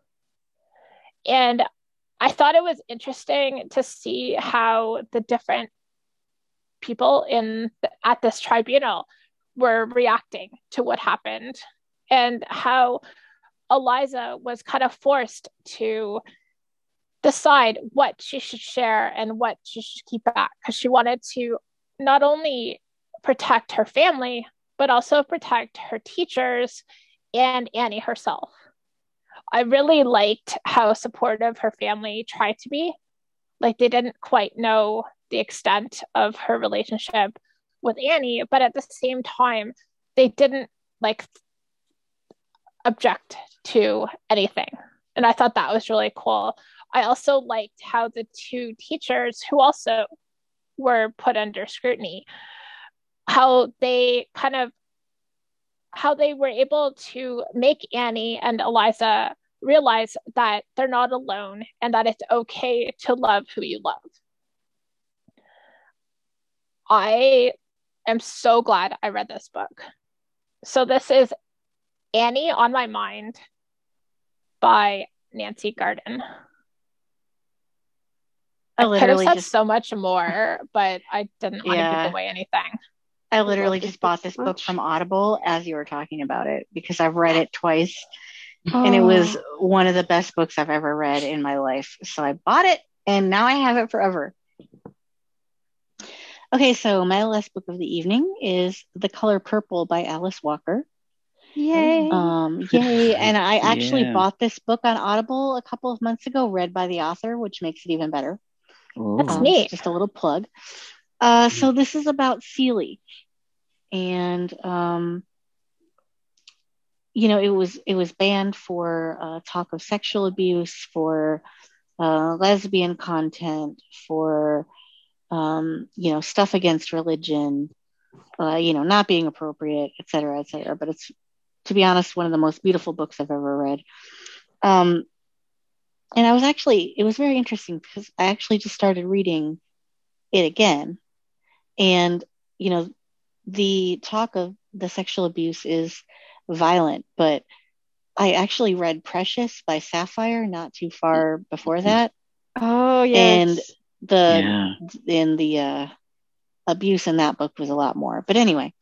And I thought it was interesting to see how the different people in at this tribunal were reacting to what happened and how Eliza was kind of forced to decide what she should share and what she should keep back because she wanted to not only protect her family but also protect her teachers and Annie herself. I really liked how supportive her family tried to be. Like they didn't quite know the extent of her relationship with Annie, but at the same time, they didn't like object to anything. And I thought that was really cool. I also liked how the two teachers, who also were put under scrutiny, how they kind of how they were able to make Annie and Eliza realize that they're not alone and that it's okay to love who you love. I am so glad I read this book. So, this is Annie on My Mind by Nancy Garden. I, I could have said just... so much more, but I didn't want yeah. to give away anything. I literally just bought this book from Audible as you were talking about it because I've read it twice oh. and it was oh. one of the best books I've ever read in my life. So I bought it and now I have it forever. Okay, so my last book of the evening is The Color Purple by Alice Walker. Yay. Um, yay. And I actually yeah. bought this book on Audible a couple of months ago, read by the author, which makes it even better. That's um, neat. Just a little plug. Uh, so this is about Celie. And um, you know, it was it was banned for uh, talk of sexual abuse, for uh, lesbian content, for um, you know, stuff against religion, uh, you know, not being appropriate, et cetera, et cetera. But it's, to be honest, one of the most beautiful books I've ever read. Um, and I was actually, it was very interesting because I actually just started reading it again. And, you know, the talk of the sexual abuse is violent, but I actually read Precious by Sapphire not too far before that. Oh, yeah. And the yeah. in the uh, abuse in that book was a lot more. But anyway,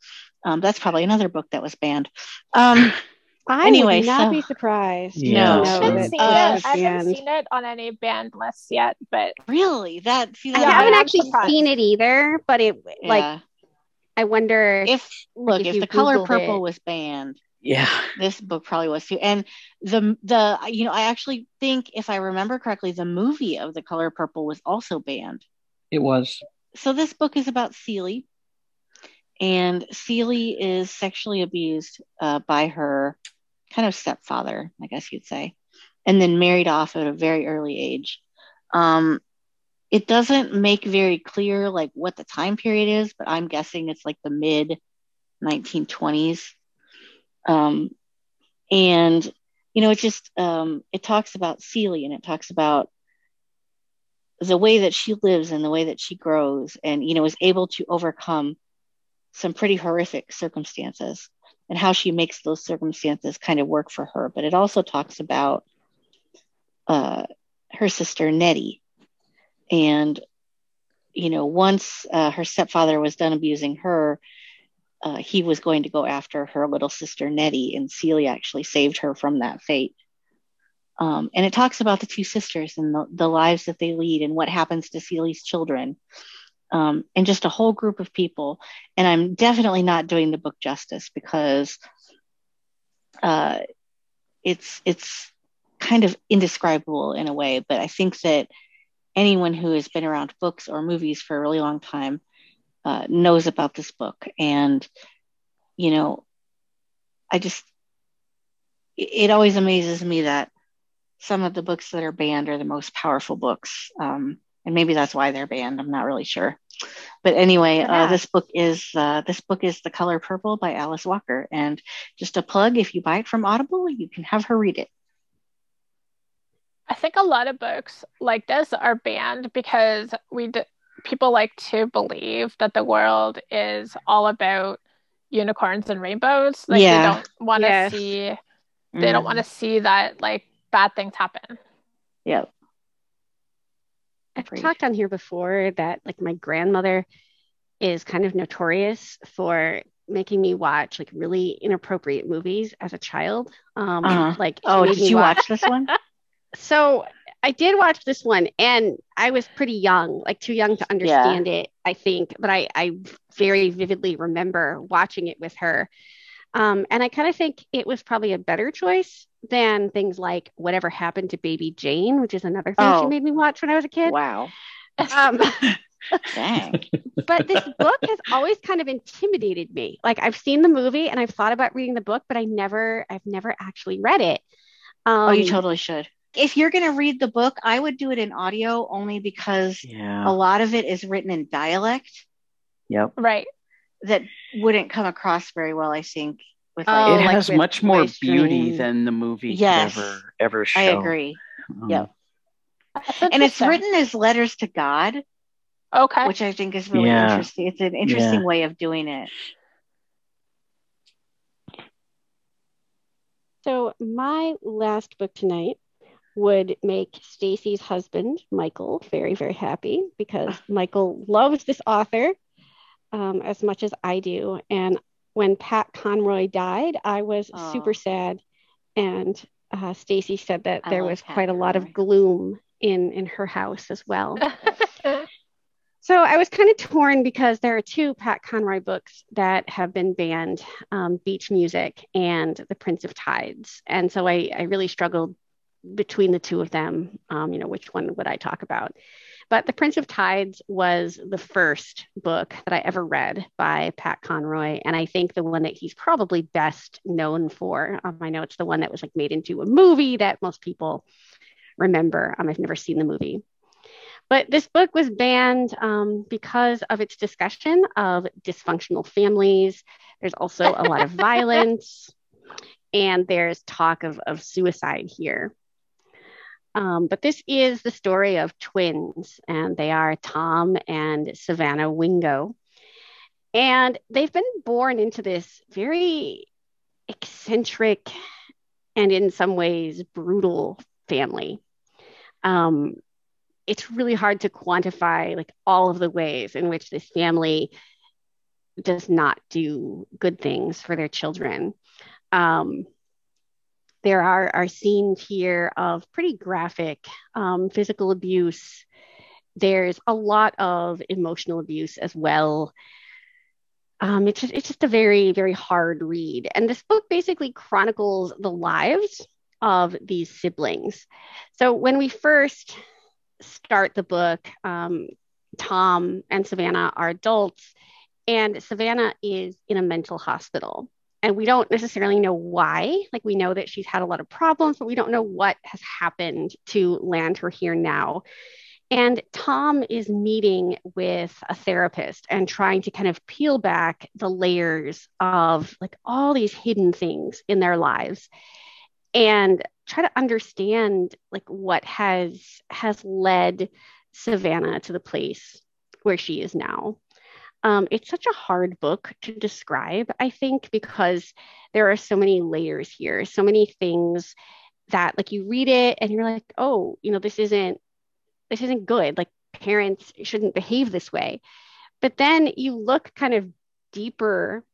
um, that's probably another book that was banned. Um, I anyway, would not so, be surprised. Yeah. No, I haven't, seen, uh, it. I haven't seen it on any banned lists yet. But really, that see, that I haven't actually surprised. seen it either. But it yeah. like, I wonder if look if, if the color purple it. was banned. Yeah, this book probably was too. And the the you know I actually think if I remember correctly, the movie of the color purple was also banned. It was. So this book is about Celie, and Celie is sexually abused uh, by her kind of stepfather, I guess you'd say, and then married off at a very early age. Um, it doesn't make very clear like what the time period is, but I'm guessing it's like the mid 1920s. Um, and you know, it just um, it talks about Celie and it talks about the way that she lives and the way that she grows, and you know, is able to overcome some pretty horrific circumstances and how she makes those circumstances kind of work for her. But it also talks about uh, her sister Nettie, and you know, once uh, her stepfather was done abusing her, uh, he was going to go after her little sister Nettie, and Celia actually saved her from that fate. Um, and it talks about the two sisters and the, the, lives that they lead and what happens to Celia's children, um, and just a whole group of people. And I'm definitely not doing the book justice because uh, it's it's kind of indescribable in a way. But I think that anyone who has been around books or movies for a really long time uh, knows about this book. And, you know, I just, it always amazes me that some of the books that are banned are the most powerful books. Um, and maybe that's why they're banned. I'm not really sure. But anyway, uh, this book is uh, this book is The Color Purple by Alice Walker, and just a plug: if you buy it from Audible, you can have her read it. I think a lot of books like this are banned because we d- people like to believe that the world is all about unicorns and rainbows. Like yeah. they don't want to yes. see they mm. don't want to see that like bad things happen. Yep. I've talked on here before that like my grandmother is kind of notorious for making me watch like really inappropriate movies as a child. Um uh-huh. like Oh, did you watch, watch this one? so I did watch this one and I was pretty young, like too young to understand yeah. it, I think, but I, I very vividly remember watching it with her. Um, and I kind of think it was probably a better choice than things like Whatever Happened to Baby Jane, which is another thing Oh. she made me watch when I was a kid. Wow. Um, Dang. but this book has always kind of intimidated me. Like I've seen the movie and I've thought about reading the book, but I never, I've never actually read it. Um, oh, you totally should. If you're going to read the book, I would do it in audio only because Yeah. a lot of it is written in dialect Yep. Right. that wouldn't come across very well, I think. With Oh, like, it like has with much more beauty Stream. than the movie Yes. ever ever show. I agree. Um, Yep. That's And it's written as letters to God, Okay. which I think is really Yeah. interesting. It's an interesting way of doing it. So my last book tonight would make Stacy's husband, Michael, very, very happy because Michael loves this author um, as much as I do. And when Pat Conroy died, I was super sad. And uh, Stacy said that I there was Pat quite a lot of gloom in in her house as well. So I was kind of torn because there are two Pat Conroy books that have been banned, um, Beach Music and The Prince of Tides. And so I, I really struggled between the two of them. Um, you know, which one would I talk about? But The Prince of Tides was the first book that I ever read by Pat Conroy. And I think the one that he's probably best known for. Um, I know it's the one that was like made into a movie that most people remember. Um, I've never seen the movie. But this book was banned um, because of its discussion of dysfunctional families. There's also a lot of violence, and there's talk of, of suicide here. Um, but this is the story of twins, and they are Tom and Savannah Wingo. And they've been born into this very eccentric and, in some ways, brutal family. Um, it's really hard to quantify like all of the ways in which this family does not do good things for their children. Um, there are, are scenes here of pretty graphic um, physical abuse. There's a lot of emotional abuse as well. Um, it's just, it's just a very very hard read, and this book basically chronicles the lives of these siblings. So when we first start the book, um, Tom and Savannah are adults, and Savannah is in a mental hospital. And we don't necessarily know why. Like, we know that she's had a lot of problems, but we don't know what has happened to land her here now. And Tom is meeting with a therapist and trying to kind of peel back the layers of like all these hidden things in their lives and try to understand like what has has led Savannah to the place where she is now. Um, it's such a hard book to describe, I think, because there are so many layers here, so many things that like you read it and you're like, oh, you know, this isn't this isn't good. Like parents shouldn't behave this way. But then you look kind of deeper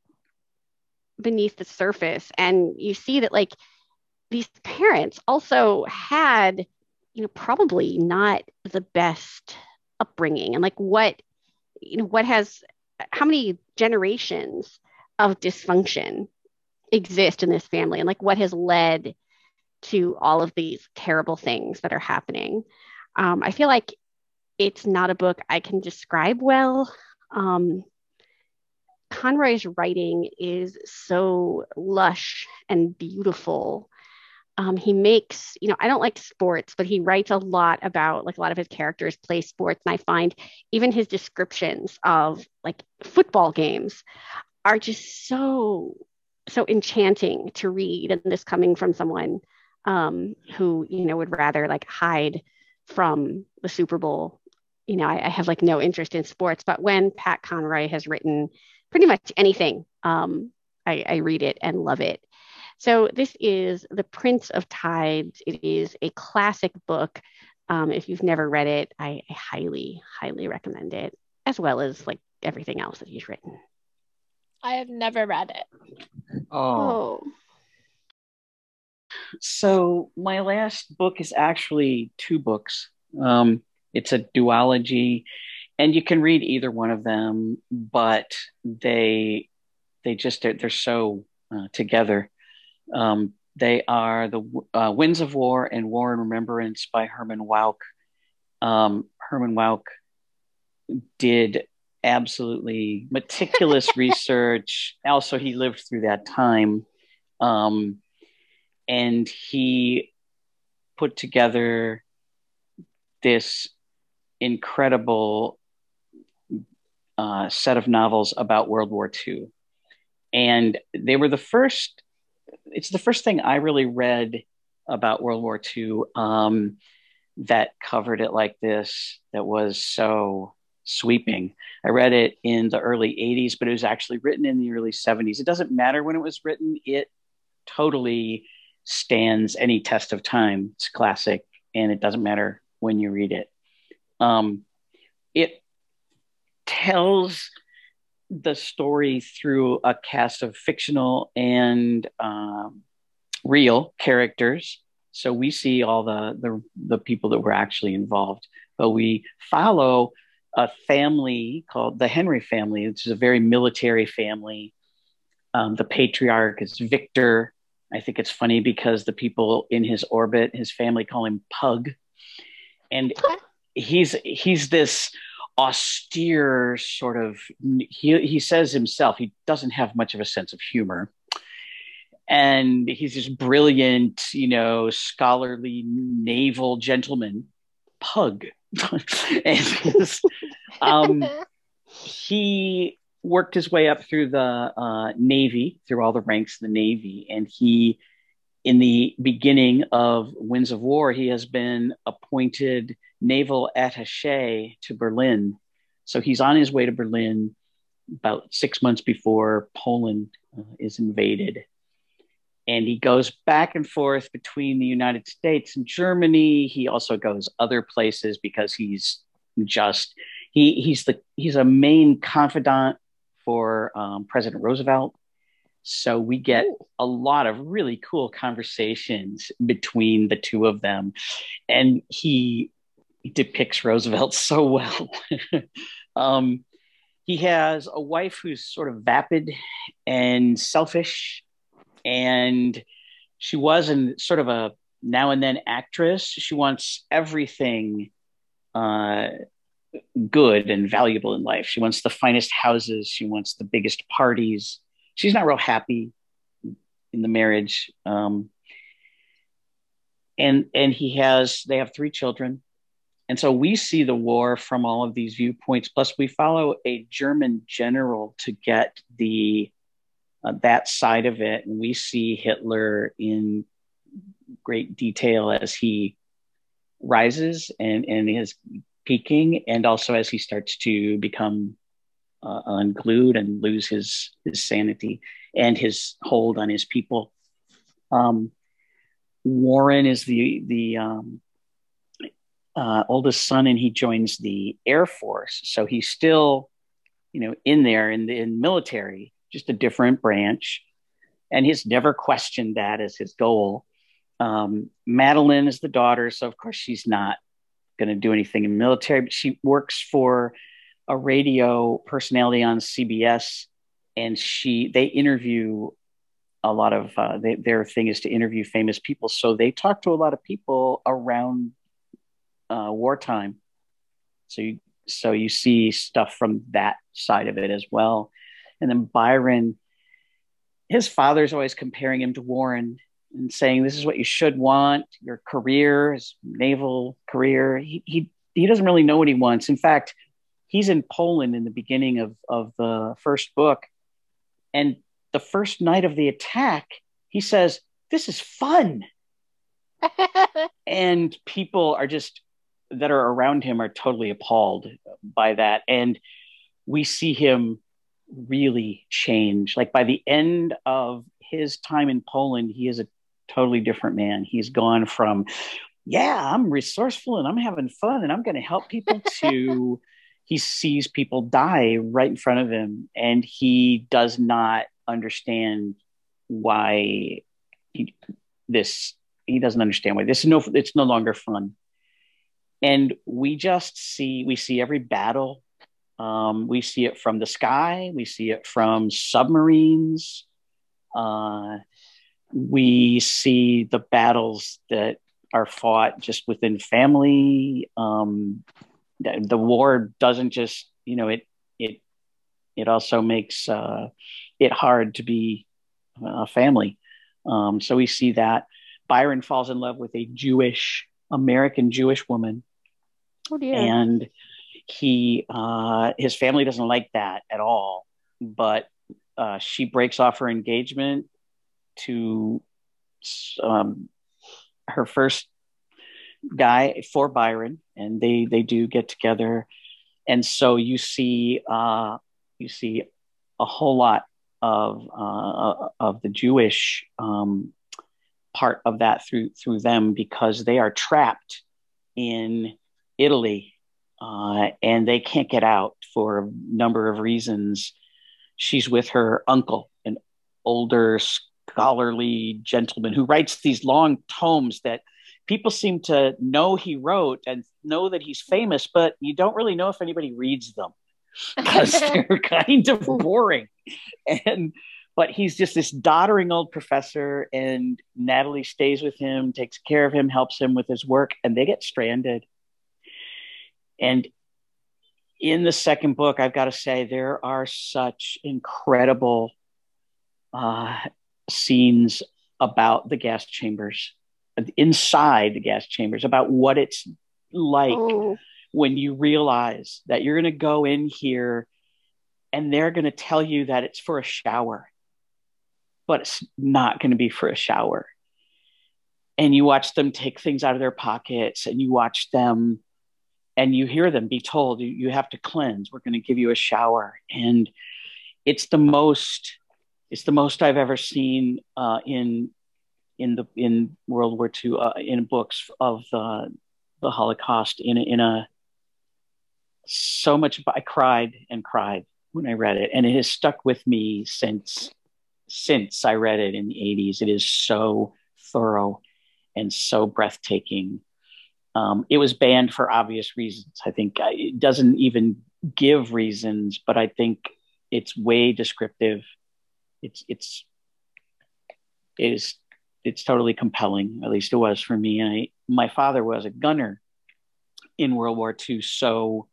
beneath the surface and you see that like these parents also had you know probably not the best upbringing and like what you know what has how many generations of dysfunction exist in this family? And like what has led to all of these terrible things that are happening? Um, i feel like it's not a book i can describe well. Um, conroy's writing is so lush and beautiful um, he makes you know i don't like sports but he writes a lot about like a lot of his characters play sports and i find even his descriptions of like football games are just so so enchanting to read and this coming from someone um, who you know would rather like hide from the super bowl. You know I, I have like no interest in sports but when pat conroy has written pretty much anything um, I, I read it and love it so this is The Prince of Tides. It is a classic book. Um, if you've never read it, I, I highly, highly recommend it, as well as like everything else that he's written. I have never read it. Oh. So my last book is actually two books. Um, it's a duology, and you can read either one of them, but they they just they're, they're so uh, together. Um, they are the uh, Winds of War and War and Remembrance by Herman Wouk. Um, Herman Wouk did absolutely meticulous research. Also, he lived through that time. Um, and he put together this incredible uh, set of novels about World War II. And they were the first, it's the first thing I really read about World War II um, that covered it like this, that was so sweeping. I read it in the early 80s, but it was actually written in the early 70s. It doesn't matter when it was written, it totally stands any test of time. It's classic, and it doesn't matter when you read it. Um, it tells the story through a cast of fictional and um, real characters. So we see all the, the the people that were actually involved, but we follow a family called the Henry family, which is a very military family. Um, the patriarch is Victor. I think it's funny because the people in his orbit, his family call him Pug, and he's he's this austere sort of he, he says himself he doesn't have much of a sense of humor. And he's this brilliant you know scholarly naval gentleman pug. And um, he worked his way up through the uh, navy through all the ranks of the navy and he in the beginning of winds of war he has been appointed naval attache to Berlin. So he's on his way to Berlin about six months before Poland uh, is invaded. And he goes back and forth between the United States and Germany. He also goes other places because he's just he he's the he's a main confidant for um, President Roosevelt. So we get Ooh. a lot of really cool conversations between the two of them, and he depicts Roosevelt so well. um, he has a wife who's sort of vapid and selfish, and she was in sort of a now and then actress. She wants everything uh, good and valuable in life. She wants the finest houses. She wants the biggest parties. She's not real happy in the marriage. Um, and and he has they have three children and so we see the war from all of these viewpoints. Plus, we follow a German general to get the uh, that side of it, and we see Hitler in great detail as he rises and and is peaking, and also as he starts to become uh, unglued and lose his his sanity and his hold on his people. Um, Warren is the the um, uh, oldest son and he joins the Air Force. So he's still, you know, in there in the in military, just a different branch. And he's never questioned that as his goal. Um, Madeline is the daughter, so of course she's not going to do anything in military, but she works for a radio personality on CBS, and she they interview a lot of uh, they, their thing is to interview famous people. So they talk to a lot of people around uh, wartime. So you so you see stuff from that side of it as well. And then Byron, his father's always comparing him to Warren and saying this is what you should want, your career, his naval career. He he he doesn't really know what he wants. In fact, he's in Poland in the beginning of, of the first book. And the first night of the attack, he says, This is fun. and people are just that are around him are totally appalled by that and we see him really change like by the end of his time in Poland he is a totally different man he's gone from yeah I'm resourceful and I'm having fun and I'm going to help people to he sees people die right in front of him and he does not understand why he, this he doesn't understand why this is no it's no longer fun. And we just see we see every battle. Um, we see it from the sky. We see it from submarines. Uh, we see the battles that are fought just within family. Um, the, the, war doesn't just, you know, it it it also makes uh, it hard to be a family. Um, so we see that Byron falls in love with a Jewish American Jewish woman, oh, dear. and he uh, his family doesn't like that at all. But uh, she breaks off her engagement to um, her first guy for Byron, and they they do get together, and so you see uh, you see a whole lot of uh, of the Jewish um, part of that through through them because they are trapped in Italy uh, and they can't get out for a number of reasons. She's with her uncle, an older scholarly gentleman who writes these long tomes that people seem to know he wrote and know that he's famous, but you don't really know if anybody reads them because they're kind of boring. And but he's just this doddering old professor, and Natalie stays with him, takes care of him, helps him with his work, and they get stranded. And in the second book, I've got to say, there are such incredible uh, scenes about the gas chambers, inside the gas chambers, about what it's like oh. when you realize that you're going to go in here and they're going to tell you that it's for a shower, but it's not going to be for a shower. And you watch them take things out of their pockets and you watch them and you hear them be told you, you have to cleanse we're going to give you a shower and it's the most it's the most i've ever seen uh, in in the in world war ii uh, in books of the the holocaust in a, in a so much i cried and cried when i read it and it has stuck with me since since i read it in the 80s it is so thorough and so breathtaking um, it was banned for obvious reasons. I think uh, it doesn't even give reasons, but I think it's way descriptive. It's it's it is it's totally compelling. At least it was for me. And I, my father was a gunner in World War II, so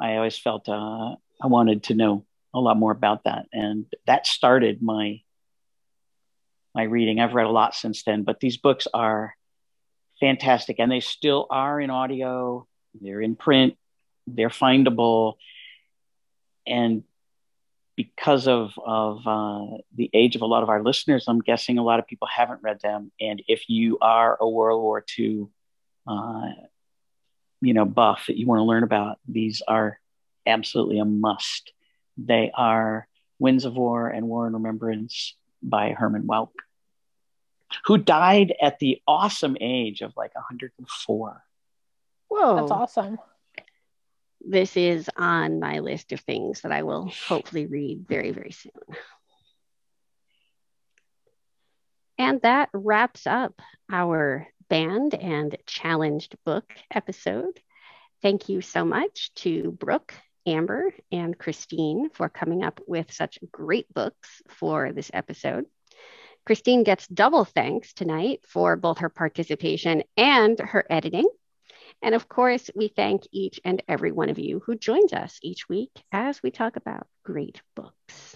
I always felt uh, I wanted to know a lot more about that, and that started my my reading. I've read a lot since then, but these books are fantastic. And they still are in audio, they're in print, they're findable. And because of, of uh, the age of a lot of our listeners, I'm guessing a lot of people haven't read them. And if you are a World War II, uh, you know, buff that you want to learn about, these are absolutely a must. They are Winds of War and War and Remembrance by Herman Wouk who died at the awesome age of like 104. Whoa. That's awesome. This is on my list of things that I will hopefully read very, very soon. And that wraps up our banned and challenged book episode. Thank you so much to Brooke, Amber, and Christine for coming up with such great books for this episode. Christine gets double thanks tonight for both her participation and her editing. And of course, we thank each and every one of you who joins us each week as we talk about great books.